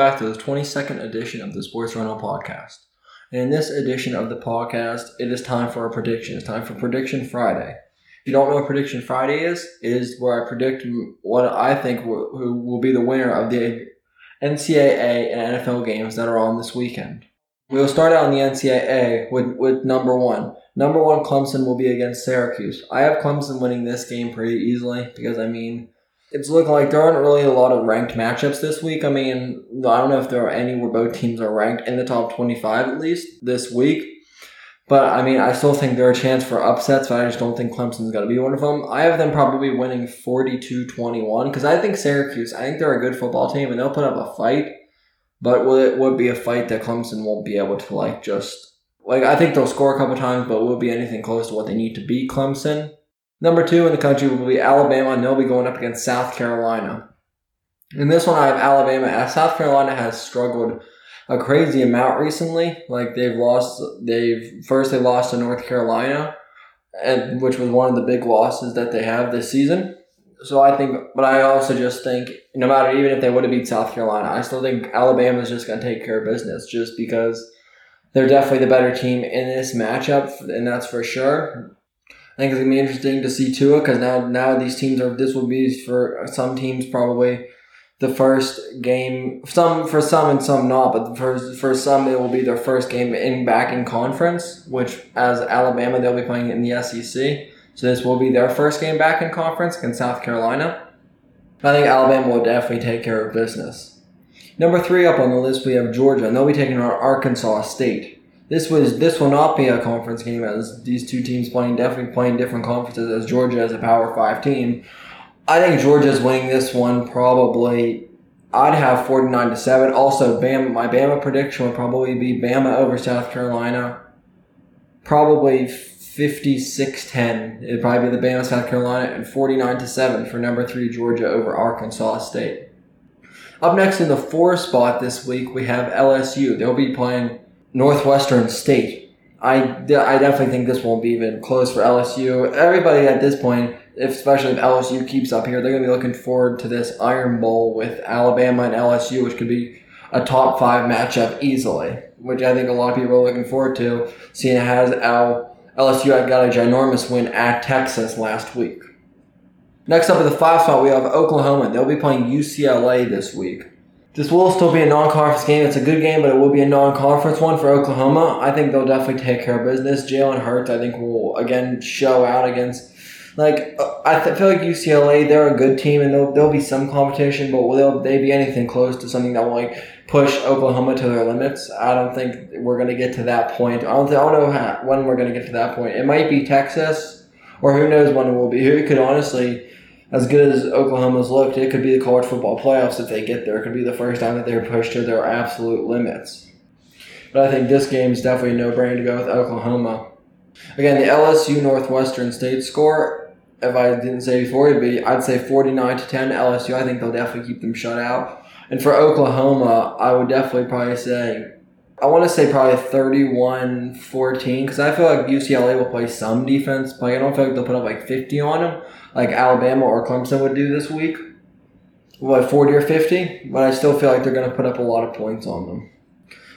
back to the 22nd edition of the Sports Rental Podcast. And in this edition of the podcast, it is time for a prediction. It's time for Prediction Friday. If you don't know what Prediction Friday is, it is where I predict what I think will, who will be the winner of the NCAA and NFL games that are on this weekend. We will start out in the NCAA with, with number one. Number one, Clemson will be against Syracuse. I have Clemson winning this game pretty easily because, I mean, it's looking like there aren't really a lot of ranked matchups this week. I mean, I don't know if there are any where both teams are ranked in the top 25 at least this week. But I mean, I still think there are a chance for upsets, but I just don't think Clemson's going to be one of them. I have them probably winning 42 21 because I think Syracuse, I think they're a good football team and they'll put up a fight. But will it would be a fight that Clemson won't be able to, like, just. Like, I think they'll score a couple times, but will be anything close to what they need to beat Clemson? Number two in the country will be Alabama, and they'll be going up against South Carolina. In this one, I have Alabama, as South Carolina has struggled a crazy amount recently. Like they've lost, they've first they lost to North Carolina, and which was one of the big losses that they have this season. So I think, but I also just think, no matter even if they would have beat South Carolina, I still think Alabama is just going to take care of business, just because they're definitely the better team in this matchup, and that's for sure. I think it's gonna be interesting to see Tua because now now these teams are this will be for some teams probably the first game some for some and some not but for for some it will be their first game in back in conference which as Alabama they'll be playing in the SEC so this will be their first game back in conference against South Carolina. I think Alabama will definitely take care of business. Number three up on the list we have Georgia and they'll be taking on Arkansas State this was this will not be a conference game as these two teams playing definitely playing different conferences as Georgia as a Power Five team. I think Georgia's winning this one probably. I'd have forty nine to seven. Also, Bama. My Bama prediction would probably be Bama over South Carolina. Probably 56-10. It'd probably be the Bama South Carolina and forty nine to seven for number three Georgia over Arkansas State. Up next in the four spot this week we have LSU. They'll be playing Northwestern State. I, I definitely think this won't be even close for LSU. Everybody at this point, especially if LSU keeps up here, they're going to be looking forward to this Iron Bowl with Alabama and LSU, which could be a top five matchup easily, which I think a lot of people are looking forward to, seeing has Al, LSU got a ginormous win at Texas last week. Next up at the five spot, we have Oklahoma. They'll be playing UCLA this week. This will still be a non-conference game. It's a good game, but it will be a non-conference one for Oklahoma. I think they'll definitely take care of business. Jalen Hurts, I think, will again show out against. Like uh, I th- feel like UCLA, they're a good team, and there'll, there'll be some competition, but will they be anything close to something that will like push Oklahoma to their limits? I don't think we're gonna get to that point. I don't, th- I don't know how, when we're gonna get to that point. It might be Texas, or who knows when it will be. Who could honestly as good as Oklahoma's looked, it could be the college football playoffs if they get there. It could be the first time that they're pushed to their absolute limits. But I think this game is definitely no brainer to go with Oklahoma. Again, the LSU Northwestern State score, if I didn't say before, it'd be I'd say 49 to 10 LSU. I think they'll definitely keep them shut out. And for Oklahoma, I would definitely probably say I want to say probably 31 14 because I feel like UCLA will play some defense. But I don't feel like they'll put up like 50 on them like Alabama or Clemson would do this week. What, 40 or 50? But I still feel like they're going to put up a lot of points on them.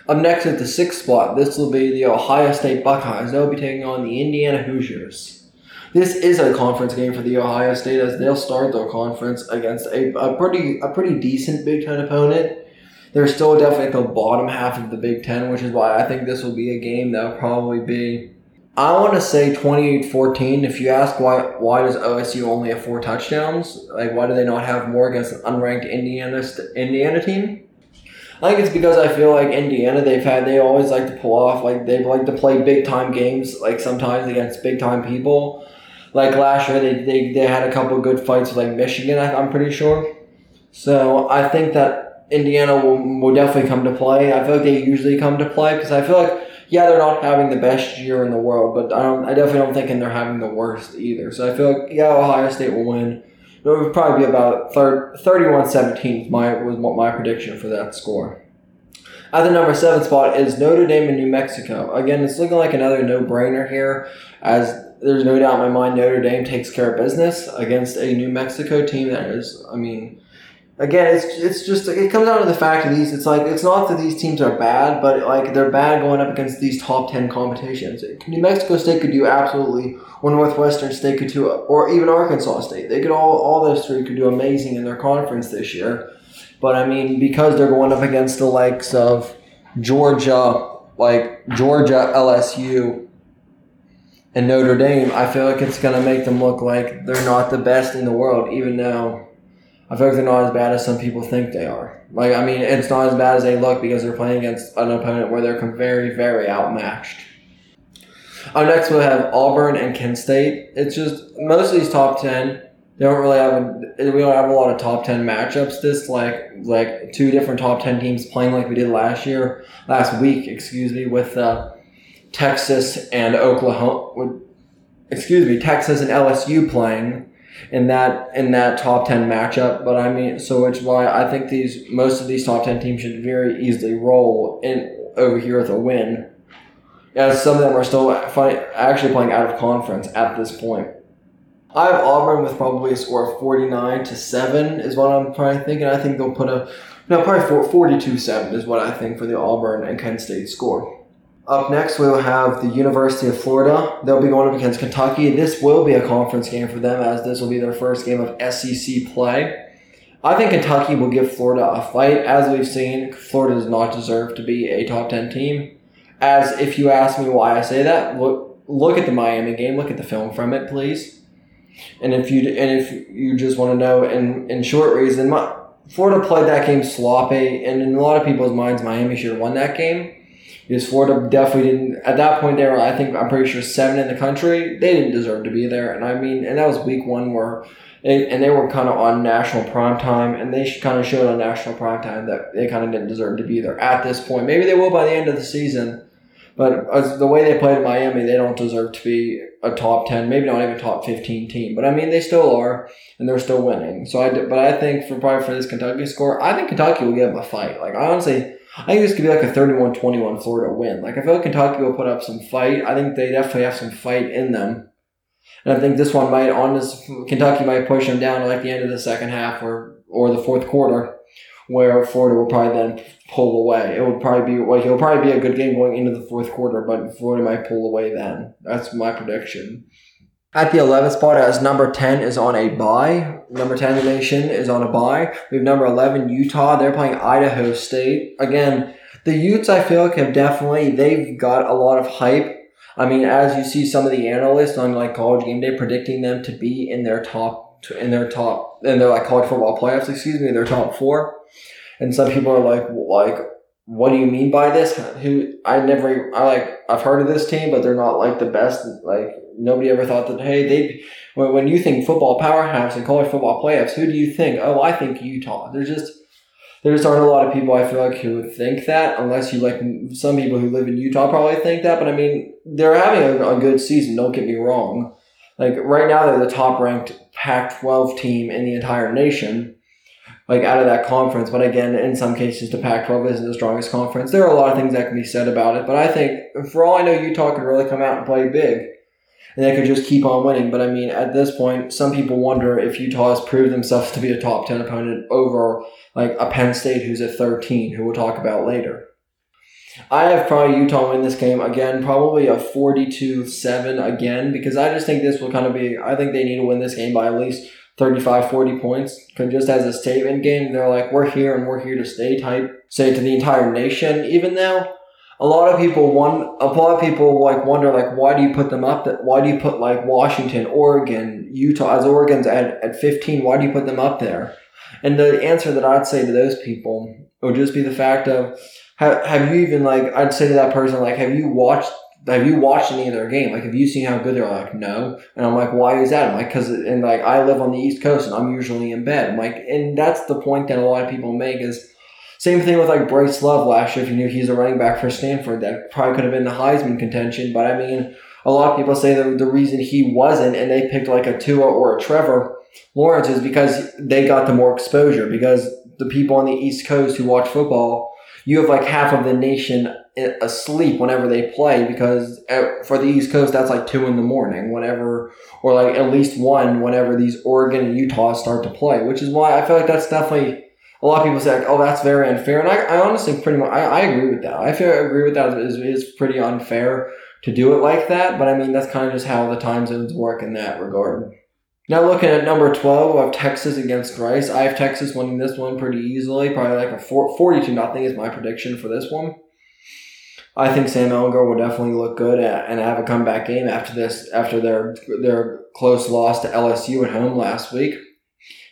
Up next at the sixth spot, this will be the Ohio State Buckeyes. They'll be taking on the Indiana Hoosiers. This is a conference game for the Ohio State as they'll start their conference against a, a pretty a pretty decent Big Ten opponent. They're still definitely at the bottom half of the Big Ten, which is why I think this will be a game that'll probably be I want to say 28-14. If you ask why why does OSU only have four touchdowns, like why do they not have more against an unranked Indiana Indiana team? I think it's because I feel like Indiana they've had they always like to pull off like they like to play big time games like sometimes against big time people. Like last year they, they, they had a couple good fights with like Michigan I'm pretty sure. So I think that Indiana will, will definitely come to play. I feel like they usually come to play because I feel like yeah, they're not having the best year in the world, but I don't. I definitely don't think they're having the worst either. So I feel like yeah, Ohio State will win. It would probably be about 31-17 my was my prediction for that score. At the number seven spot is Notre Dame and New Mexico. Again, it's looking like another no brainer here, as there's no doubt in my mind Notre Dame takes care of business against a New Mexico team that is, I mean, again, it's it's just it comes down to the fact of these. It's like it's not that these teams are bad, but like they're bad going up against these top ten competitions. New Mexico State could do absolutely, or Northwestern State could do, or even Arkansas State. They could all all those three could do amazing in their conference this year. But I mean, because they're going up against the likes of Georgia, like Georgia, LSU, and Notre Dame, I feel like it's going to make them look like they're not the best in the world, even though I feel like they're not as bad as some people think they are. Like, I mean, it's not as bad as they look because they're playing against an opponent where they're very, very outmatched. Up next, we'll have Auburn and Kent State. It's just most of these top ten. They don't really have a, we don't have a lot of top ten matchups. This like like two different top ten teams playing like we did last year, last week, excuse me, with uh, Texas and Oklahoma. With, excuse me, Texas and LSU playing in that in that top ten matchup. But I mean, so which why I think these most of these top ten teams should very easily roll in over here with a win. As some of them are still fight, actually playing out of conference at this point. I have Auburn with probably a score of 49 to 7 is what I'm probably thinking. I think they'll put a no, probably 42 7 is what I think for the Auburn and Kent State score. Up next, we'll have the University of Florida. They'll be going up against Kentucky. This will be a conference game for them, as this will be their first game of SEC play. I think Kentucky will give Florida a fight. As we've seen, Florida does not deserve to be a top 10 team. As if you ask me why I say that, look, look at the Miami game, look at the film from it, please. And if you and if you just want to know in, in short reason, Florida played that game sloppy, and in a lot of people's minds, Miami should have won that game because Florida definitely didn't at that point they were I think I'm pretty sure seven in the country. They didn't deserve to be there and I mean and that was week one where they, and they were kind of on national prime time and they kind of showed on national prime time that they kind of didn't deserve to be there at this point. Maybe they will by the end of the season but as the way they played in Miami they don't deserve to be a top 10 maybe not even top 15 team but I mean they still are and they're still winning so I but I think for probably for this Kentucky score I think Kentucky will give them a fight like I honestly I think this could be like a 31-21 Florida win. Like I feel like Kentucky will put up some fight. I think they definitely have some fight in them. And I think this one might on this Kentucky might push them down to like the end of the second half or or the fourth quarter, where Florida will probably then pull away. It would probably be like it'll probably be a good game going into the fourth quarter, but Florida might pull away then. That's my prediction. At the 11th spot, as number 10 is on a bye. Number 10 the nation is on a bye. We have number 11, Utah. They're playing Idaho State. Again, the Utes, I feel like, have definitely, they've got a lot of hype. I mean, as you see some of the analysts on like college game day predicting them to be in their top, in their top, in their like college football playoffs, excuse me, their top four. And some people are like, like, what do you mean by this? Who I never, I like, I've heard of this team, but they're not like the best, like, nobody ever thought that hey they when, when you think football powerhouse and college football playoffs who do you think oh i think utah there's just there just aren't a lot of people i feel like who would think that unless you like some people who live in utah probably think that but i mean they're having a, a good season don't get me wrong like right now they're the top ranked pac 12 team in the entire nation like out of that conference. But again, in some cases, the Pac-12 isn't the strongest conference. There are a lot of things that can be said about it, but I think for all I know, Utah could really come out and play big and they could just keep on winning. But I mean, at this point, some people wonder if Utah has proved themselves to be a top 10 opponent over like a Penn State who's at 13, who we'll talk about later. I have probably Utah win this game again, probably a 42 7 again, because I just think this will kind of be, I think they need to win this game by at least 35, 40 points. Because just as a statement game, they're like, we're here and we're here to stay type, say to the entire nation, even though a lot of people one a lot of people like wonder like why do you put them up that why do you put like Washington, Oregon, Utah as Oregon's at, at 15, why do you put them up there? And the answer that I'd say to those people would just be the fact of have, have you even like I'd say to that person like have you watched have you watched any of their game? Like, have you seen how good they're? Like, no. And I'm like, why is that? I'm like, because and like I live on the East Coast and I'm usually in bed. I'm like, and that's the point that a lot of people make is same thing with like Bryce Love last year. If you knew he's a running back for Stanford, that probably could have been the Heisman contention. But I mean, a lot of people say that the reason he wasn't and they picked like a Tua or a Trevor Lawrence is because they got the more exposure. Because the people on the East Coast who watch football, you have like half of the nation asleep whenever they play because uh, for the East Coast that's like two in the morning whenever or like at least one whenever these Oregon and Utah start to play, which is why I feel like that's definitely a lot of people say, like, "Oh, that's very unfair," and I, I honestly pretty much I, I agree with that. I feel I agree with that. Is is pretty unfair to do it like that, but I mean that's kind of just how the time zones work in that regard. Now looking at number twelve, we have Texas against Rice. I have Texas winning this one pretty easily, probably like a 42 nothing is my prediction for this one. I think Sam Ehlinger will definitely look good and have a comeback game after this after their their close loss to LSU at home last week.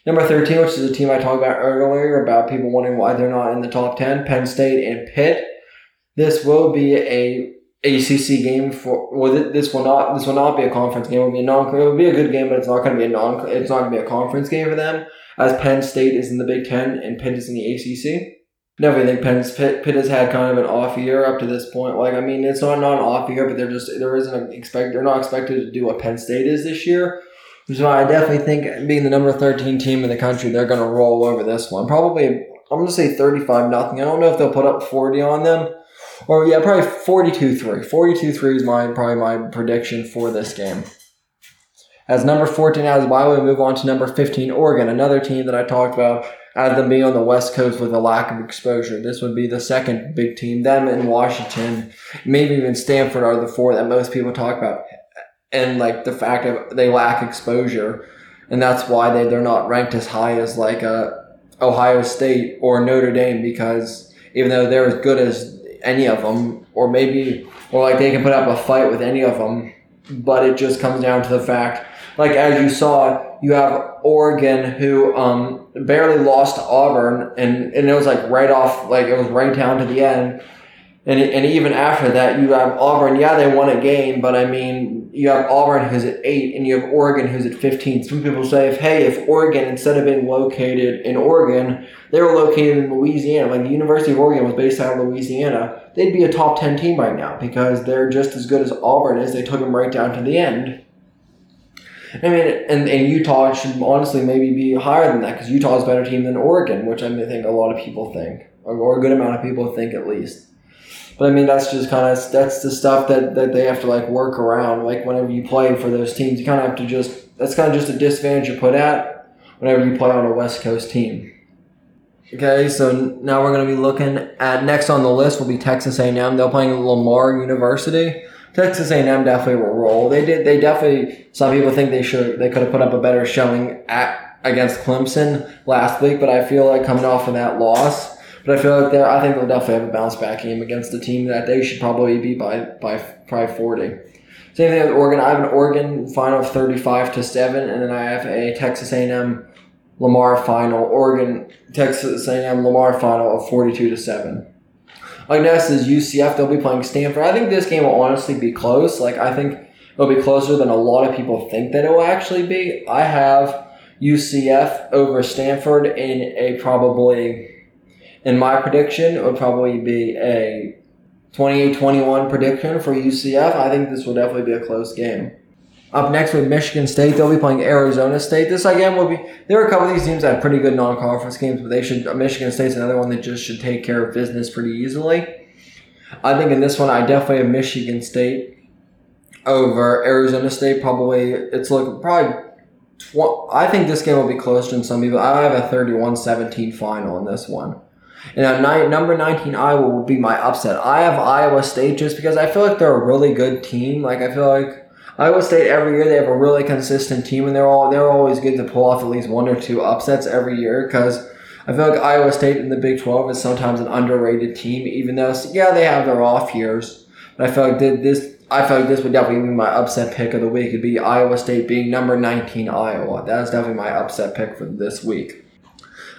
Number 13, which is a team I talked about earlier about people wondering why they're not in the top 10, Penn State and Pitt. This will be a ACC game for well this will not this will not be a conference game. It will be a non it will be a good game, but it's not going to be a non it's not going to be a conference game for them as Penn State is in the Big Ten and Pitt is in the ACC. Definitely think Penn's Pitt, Pitt has had kind of an off year up to this point. Like I mean, it's not not an off year, but they're just there isn't expect they're not expected to do what Penn State is this year. So I definitely think being the number thirteen team in the country, they're going to roll over this one. Probably I'm going to say thirty five nothing. I don't know if they'll put up forty on them, or yeah, probably 42-3. 42-3 is my probably my prediction for this game. As number 14 as why we move on to number 15, Oregon, another team that I talked about as them being on the West Coast with a lack of exposure. This would be the second big team. Them and Washington, maybe even Stanford are the four that most people talk about. And like the fact of they lack exposure. And that's why they, they're not ranked as high as like uh, Ohio State or Notre Dame because even though they're as good as any of them, or maybe, or like they can put up a fight with any of them, but it just comes down to the fact, like as you saw, you have Oregon who um, barely lost to Auburn, and, and it was like right off, like it was right down to the end. And, and even after that, you have Auburn. Yeah, they won a game, but I mean, you have Auburn who's at eight, and you have Oregon who's at fifteen. Some people say, if hey, if Oregon instead of being located in Oregon, they were located in Louisiana, like the University of Oregon was based out of Louisiana, they'd be a top ten team right now because they're just as good as Auburn is. They took them right down to the end. I mean, and, and Utah should honestly maybe be higher than that because Utah is a better team than Oregon, which I think a lot of people think, or a good amount of people think at least. But I mean, that's just kind of that's the stuff that, that they have to like work around. Like whenever you play for those teams, you kind of have to just that's kind of just a disadvantage you put at whenever you play on a West Coast team. Okay, so now we're going to be looking at next on the list will be Texas A&M. They're playing Lamar University. Texas A&M definitely will roll. They did. They definitely. Some people think they should. They could have put up a better showing at against Clemson last week, but I feel like coming off of that loss, but I feel like they I think they'll definitely have a bounce back game against the team that they should probably be by by probably forty. Same thing with Oregon. I have an Oregon final of thirty five to seven, and then I have a Texas A&M Lamar final. Oregon Texas A&M Lamar final of forty two to seven. Like next is UCF. They'll be playing Stanford. I think this game will honestly be close. Like I think it'll be closer than a lot of people think that it will actually be. I have UCF over Stanford in a probably, in my prediction, would probably be a 28-21 prediction for UCF. I think this will definitely be a close game. Up next with Michigan State, they'll be playing Arizona State. This again will be. There are a couple of these teams that have pretty good non-conference games, but they should. Michigan State's another one that just should take care of business pretty easily. I think in this one, I definitely have Michigan State over Arizona State. Probably it's looking probably. Tw- I think this game will be closer than some people. I have a 31-17 final in this one. And at night, number 19, Iowa will be my upset. I have Iowa State just because I feel like they're a really good team. Like I feel like Iowa State every year they have a really consistent team, and they're all they're always good to pull off at least one or two upsets every year because. I feel like Iowa State in the Big 12 is sometimes an underrated team, even though, yeah, they have their off years. But I feel like this, I feel like this would definitely be my upset pick of the week. It'd be Iowa State being number 19 Iowa. That's definitely my upset pick for this week.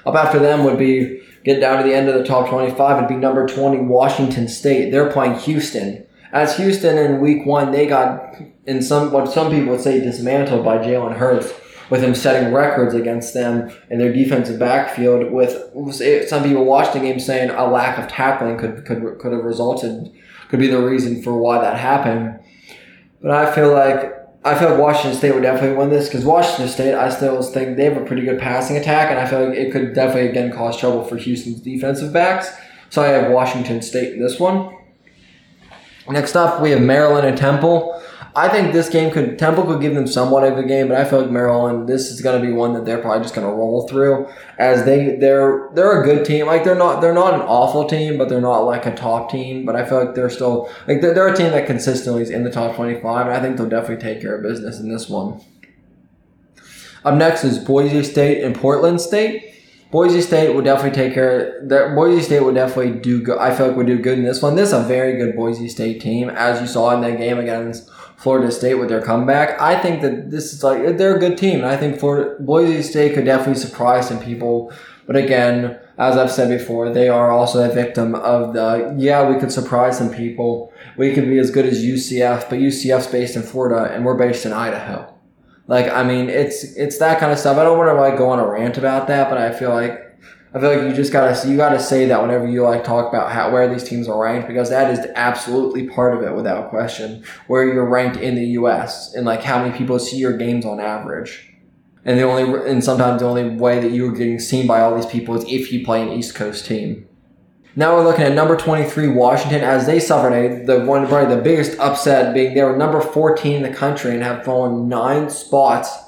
Up after them would be, get down to the end of the top 25, it'd be number 20 Washington State. They're playing Houston. As Houston in week one, they got in some what some people would say dismantled by Jalen Hurts, with him setting records against them in their defensive backfield. With some people watching the game saying a lack of tackling could could could have resulted could be the reason for why that happened. But I feel like I feel like Washington State would definitely win this because Washington State, I still think they have a pretty good passing attack, and I feel like it could definitely again cause trouble for Houston's defensive backs. So I have Washington State in this one. Next up, we have Maryland and Temple. I think this game could Temple could give them somewhat of a game, but I feel like Maryland this is going to be one that they're probably just going to roll through as they they're they're a good team. Like they're not they're not an awful team, but they're not like a top team. But I feel like they're still like they're, they're a team that consistently is in the top twenty five, and I think they'll definitely take care of business in this one. Up next is Boise State and Portland State. Boise State would definitely take care. That Boise State would definitely do. good. I feel like would do good in this one. This is a very good Boise State team, as you saw in that game against Florida State with their comeback. I think that this is like they're a good team. I think Florida, Boise State could definitely surprise some people. But again, as I've said before, they are also a victim of the yeah we could surprise some people. We could be as good as UCF, but UCF's based in Florida and we're based in Idaho. Like, I mean, it's it's that kind of stuff. I don't want to like go on a rant about that, but I feel like I feel like you just gotta you gotta say that whenever you like talk about how where these teams are ranked because that is absolutely part of it without question. Where you're ranked in the U.S. and like how many people see your games on average. And the only and sometimes the only way that you're getting seen by all these people is if you play an East Coast team. Now we're looking at number 23 Washington as they suffered a the one probably the biggest upset being they were number 14 in the country and have fallen nine spots.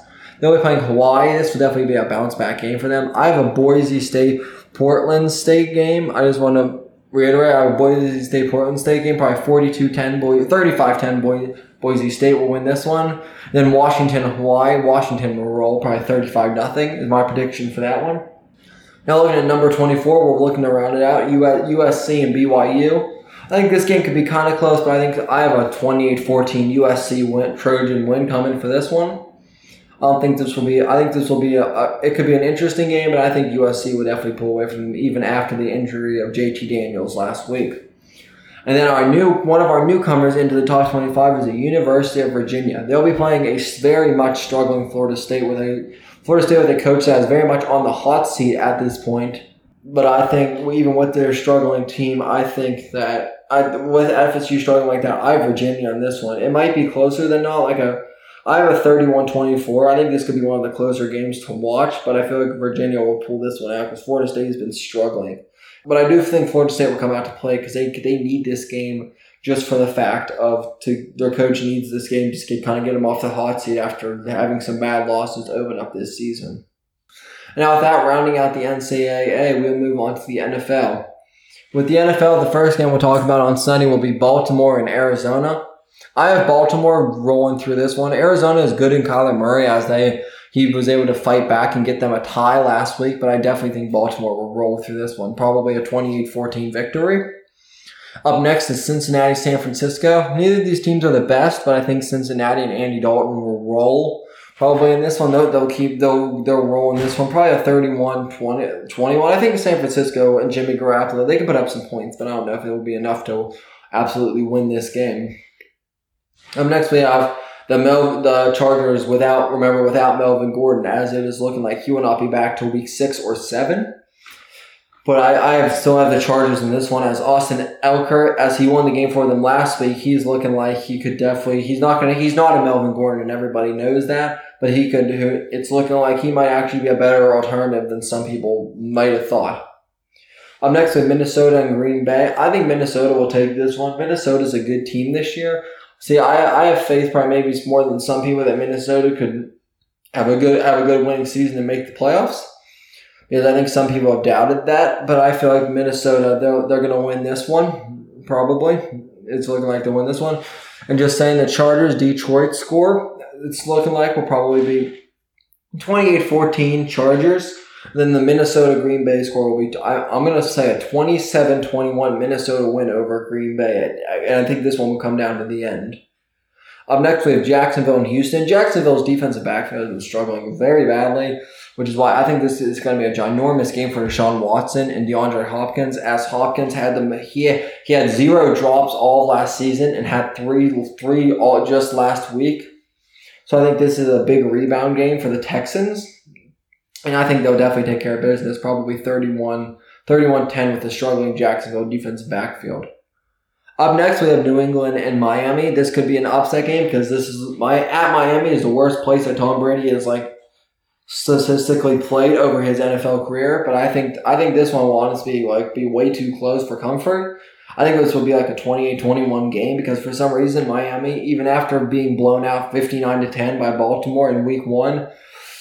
They'll be playing Hawaii. This will definitely be a bounce back game for them. I have a Boise State Portland State game. I just want to reiterate I have a Boise State Portland State game probably 42-10 Boise 35-10 Boise, Boise State will win this one. Then Washington Hawaii Washington will roll probably 35 nothing is my prediction for that one. Now looking at number 24, we're looking to round it out. USC and BYU. I think this game could be kind of close, but I think I have a 28-14 USC win, Trojan win coming for this one. I don't think this will be. I think this will be a, a, It could be an interesting game, but I think USC would definitely pull away from them even after the injury of JT Daniels last week. And then our new one of our newcomers into the top 25 is the University of Virginia. They'll be playing a very much struggling Florida State with a Florida State with a coach that is very much on the hot seat at this point. But I think even with their struggling team, I think that I, with FSU struggling like that, I Virginia on this one. It might be closer than not. Like a, I have a 31-24. I think this could be one of the closer games to watch, but I feel like Virginia will pull this one out because Florida State has been struggling. But I do think Florida State will come out to play because they they need this game just for the fact of to their coach needs this game just to kind of get them off the hot seat after having some bad losses open up this season. Now, without rounding out the NCAA, we'll move on to the NFL. With the NFL, the first game we'll talk about on Sunday will be Baltimore and Arizona. I have Baltimore rolling through this one. Arizona is good in Kyler Murray as they he was able to fight back and get them a tie last week, but I definitely think Baltimore will roll through this one. Probably a 28-14 victory. Up next is Cincinnati, San Francisco. Neither of these teams are the best, but I think Cincinnati and Andy Dalton will roll. Probably in this one, they'll, they'll keep, they'll, they'll roll in this one. Probably a 31 20, 21. I think San Francisco and Jimmy Garoppolo, they can put up some points, but I don't know if it will be enough to absolutely win this game. Up next, we have the Mel, the Chargers without, remember, without Melvin Gordon, as it is looking like he will not be back till week six or seven. But I, I still have the Chargers in this one as Austin Ekeler, as he won the game for them last week. He's looking like he could definitely. He's not gonna. He's not a Melvin Gordon, and everybody knows that. But he could. It's looking like he might actually be a better alternative than some people might have thought. Up next with Minnesota and Green Bay. I think Minnesota will take this one. Minnesota's a good team this year. See, I, I have faith, probably maybe it's more than some people, that Minnesota could have a good have a good winning season and make the playoffs because I think some people have doubted that, but I feel like Minnesota they're they're gonna win this one probably. It's looking like they win this one, and just saying the Chargers Detroit score, it's looking like will probably be 28-14 Chargers. Then the Minnesota Green Bay score will be, I, am going to say a 27 21 Minnesota win over Green Bay. And I think this one will come down to the end. Up next, we have Jacksonville and Houston. Jacksonville's defensive backfield is struggling very badly which is why I think this is going to be a ginormous game for Deshaun Watson and DeAndre Hopkins. As Hopkins had them, he he had zero drops all last season and had three three all just last week. So I think this is a big rebound game for the Texans, and I think they'll definitely take care of business. Probably 31 31-10 with the struggling Jacksonville defensive backfield. Up next, we have New England and Miami. This could be an upset game because this is my at Miami is the worst place that Tom Brady is like statistically played over his NFL career, but I think I think this one will honestly be like be way too close for comfort. I think this will be like a 28-21 game because for some reason Miami, even after being blown out 59 to 10 by Baltimore in week one,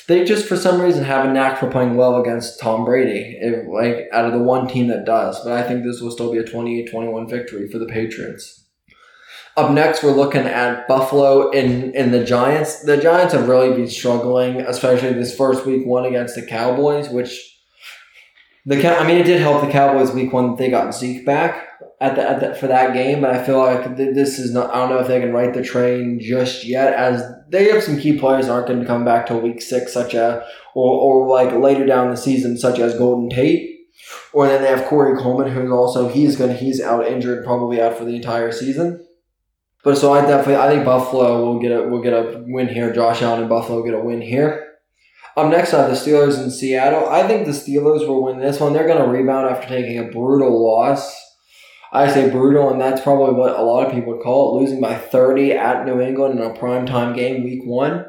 they just for some reason have a knack for playing well against Tom Brady, like out of the one team that does. But I think this will still be a 28-21 victory for the Patriots. Up next, we're looking at Buffalo and, and the Giants. The Giants have really been struggling, especially this first week one against the Cowboys, which the I mean, it did help the Cowboys week one. They got Zeke back at the, at the, for that game, but I feel like this is not. I don't know if they can right the train just yet, as they have some key players aren't going to come back till week six, such as or or like later down the season, such as Golden Tate. Or then they have Corey Coleman, who's also he's gonna he's out injured, probably out for the entire season. But so I definitely I think Buffalo will get a will get a win here. Josh Allen and Buffalo get a win here. Up next, I have the Steelers in Seattle. I think the Steelers will win this one. They're going to rebound after taking a brutal loss. I say brutal, and that's probably what a lot of people would call it, losing by 30 at New England in a primetime game, week one.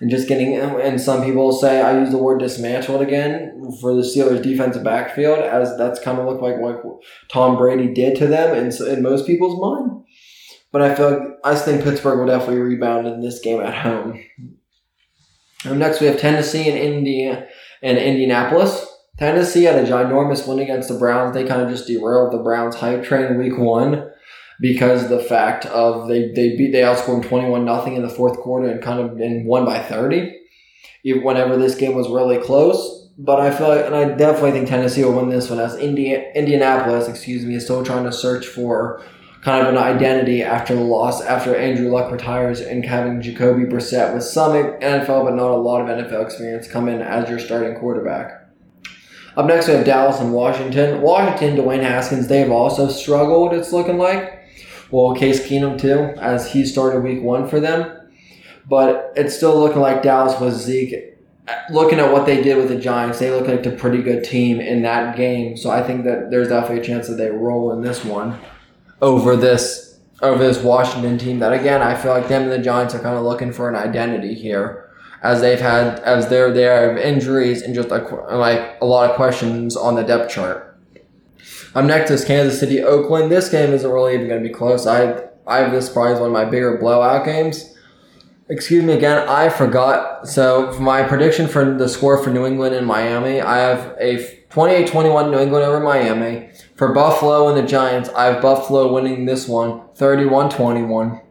And just getting, and some people say I use the word dismantled again for the Steelers' defensive backfield, as that's kind of looked like what Tom Brady did to them in, in most people's mind. But I feel like I think Pittsburgh will definitely rebound in this game at home. And next, we have Tennessee and India and Indianapolis. Tennessee had a ginormous win against the Browns. They kind of just derailed the Browns hype train week one because the fact of they they beat they outscored twenty one nothing in the fourth quarter and kind of and won by thirty. Whenever this game was really close, but I feel like, and I definitely think Tennessee will win this one as India, Indianapolis, excuse me, is still trying to search for kind of an identity after the loss, after Andrew Luck retires and having Jacoby Brissett with some NFL but not a lot of NFL experience come in as your starting quarterback. Up next, we have Dallas and Washington. Washington, Dwayne Haskins, they have also struggled, it's looking like. Well, Case Keenum, too, as he started week one for them. But it's still looking like Dallas was Zeke. Uh, looking at what they did with the Giants, they look like a pretty good team in that game. So I think that there's definitely a chance that they roll in this one over this over this Washington team that again I feel like them and the Giants are kind of looking for an identity here as they've had as they're there of injuries and just like, like a lot of questions on the depth chart. Up next is Kansas City Oakland. This game isn't really even going to be close. I I have this probably as one of my bigger blowout games. Excuse me again, I forgot. So my prediction for the score for New England and Miami, I have a 28-21 New England over Miami. For Buffalo and the Giants, I have Buffalo winning this one 31-21.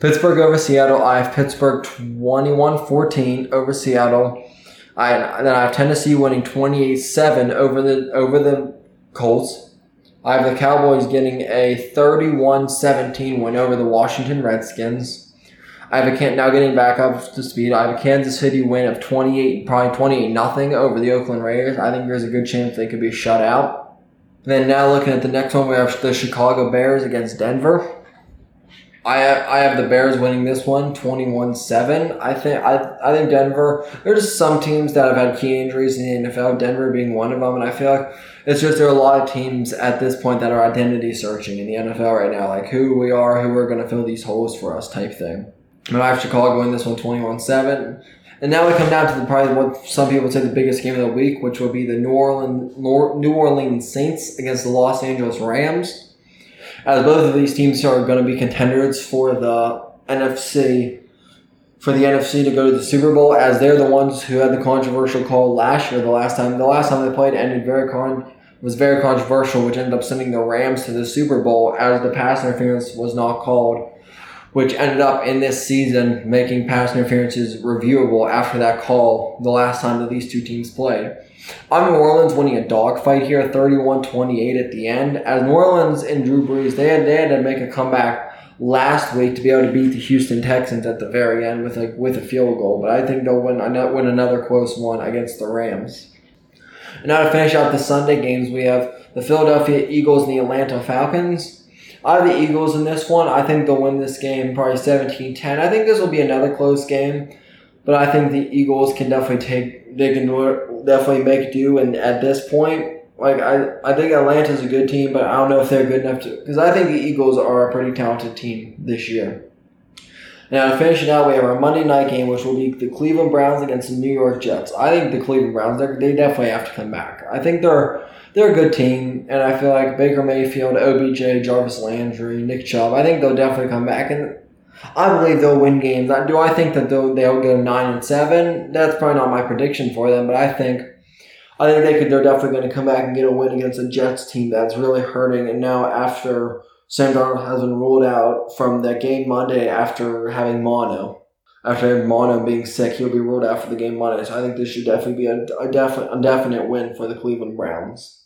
Pittsburgh over Seattle, I have Pittsburgh 21-14 over Seattle. I then I have Tennessee winning 28-7 over the over the Colts. I have the Cowboys getting a 31-17 win over the Washington Redskins. I have a now getting back up to speed. I have a Kansas City win of 28, probably 28 nothing over the Oakland Raiders. I think there's a good chance they could be shut out. Then now looking at the next one, we have the Chicago Bears against Denver. I have, I have the Bears winning this one 21-7. I think I I think Denver there's some teams that have had key injuries in the NFL, Denver being one of them, and I feel like it's just there are a lot of teams at this point that are identity searching in the NFL right now, like who we are, who are going to fill these holes for us type thing. And I have Chicago win this one 21 7. And now we come down to the probably what some people would say the biggest game of the week, which will be the New Orleans New Orleans Saints against the Los Angeles Rams. As both of these teams are going to be contenders for the NFC for the NFC to go to the Super Bowl, as they're the ones who had the controversial call last year. The last time the last time they played ended very con was very controversial, which ended up sending the Rams to the Super Bowl as the pass interference was not called which ended up in this season making pass interferences reviewable after that call the last time that these two teams played. I'm New Orleans winning a dogfight here, 31-28 at the end. As New Orleans and Drew Brees, they had, they had to make a comeback last week to be able to beat the Houston Texans at the very end with a, with a field goal. But I think they'll win, win another close one against the Rams. And now to finish out the Sunday games, we have the Philadelphia Eagles and the Atlanta Falcons. I have the Eagles in this one. I think they'll win this game probably 17 10. I think this will be another close game, but I think the Eagles can definitely take, they can definitely make do. And at this point, like I, I think Atlanta's a good team, but I don't know if they're good enough to, because I think the Eagles are a pretty talented team this year. Now to finish it out, we have our Monday night game, which will be the Cleveland Browns against the New York Jets. I think the Cleveland Browns, they definitely have to come back. I think they're they're a good team, and I feel like Baker Mayfield, OBJ, Jarvis Landry, Nick Chubb. I think they'll definitely come back, and I believe they'll win games. Do I think that they'll, they'll go nine and seven? That's probably not my prediction for them, but I think I think they could. They're definitely going to come back and get a win against a Jets team that's really hurting. And now after Sam Darnold has been ruled out from that game Monday after having mono. After having mono being sick, he'll be ruled out for the game Monday. So I think this should definitely be a, a definite, a definite win for the Cleveland Browns.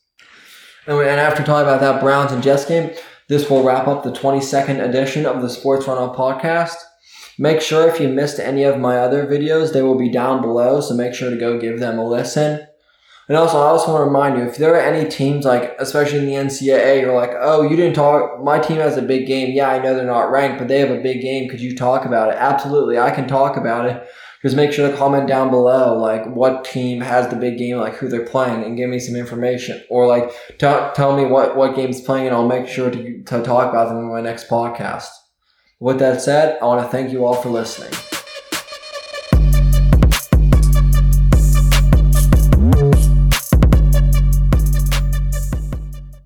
And, and after talking about that Browns and Jets game, this will wrap up the 22nd edition of the Sports Run On podcast. Make sure if you missed any of my other videos, they will be down below. So make sure to go give them a listen. And also, I also want to remind you if there are any teams, like especially in the NCAA, you're like, oh, you didn't talk. My team has a big game. Yeah, I know they're not ranked, but they have a big game. Could you talk about it? Absolutely, I can talk about it. Just make sure to comment down below, like what team has the big game, like who they're playing, and give me some information. Or like t- tell me what what game's playing, and I'll make sure to to talk about them in my next podcast. With that said, I want to thank you all for listening.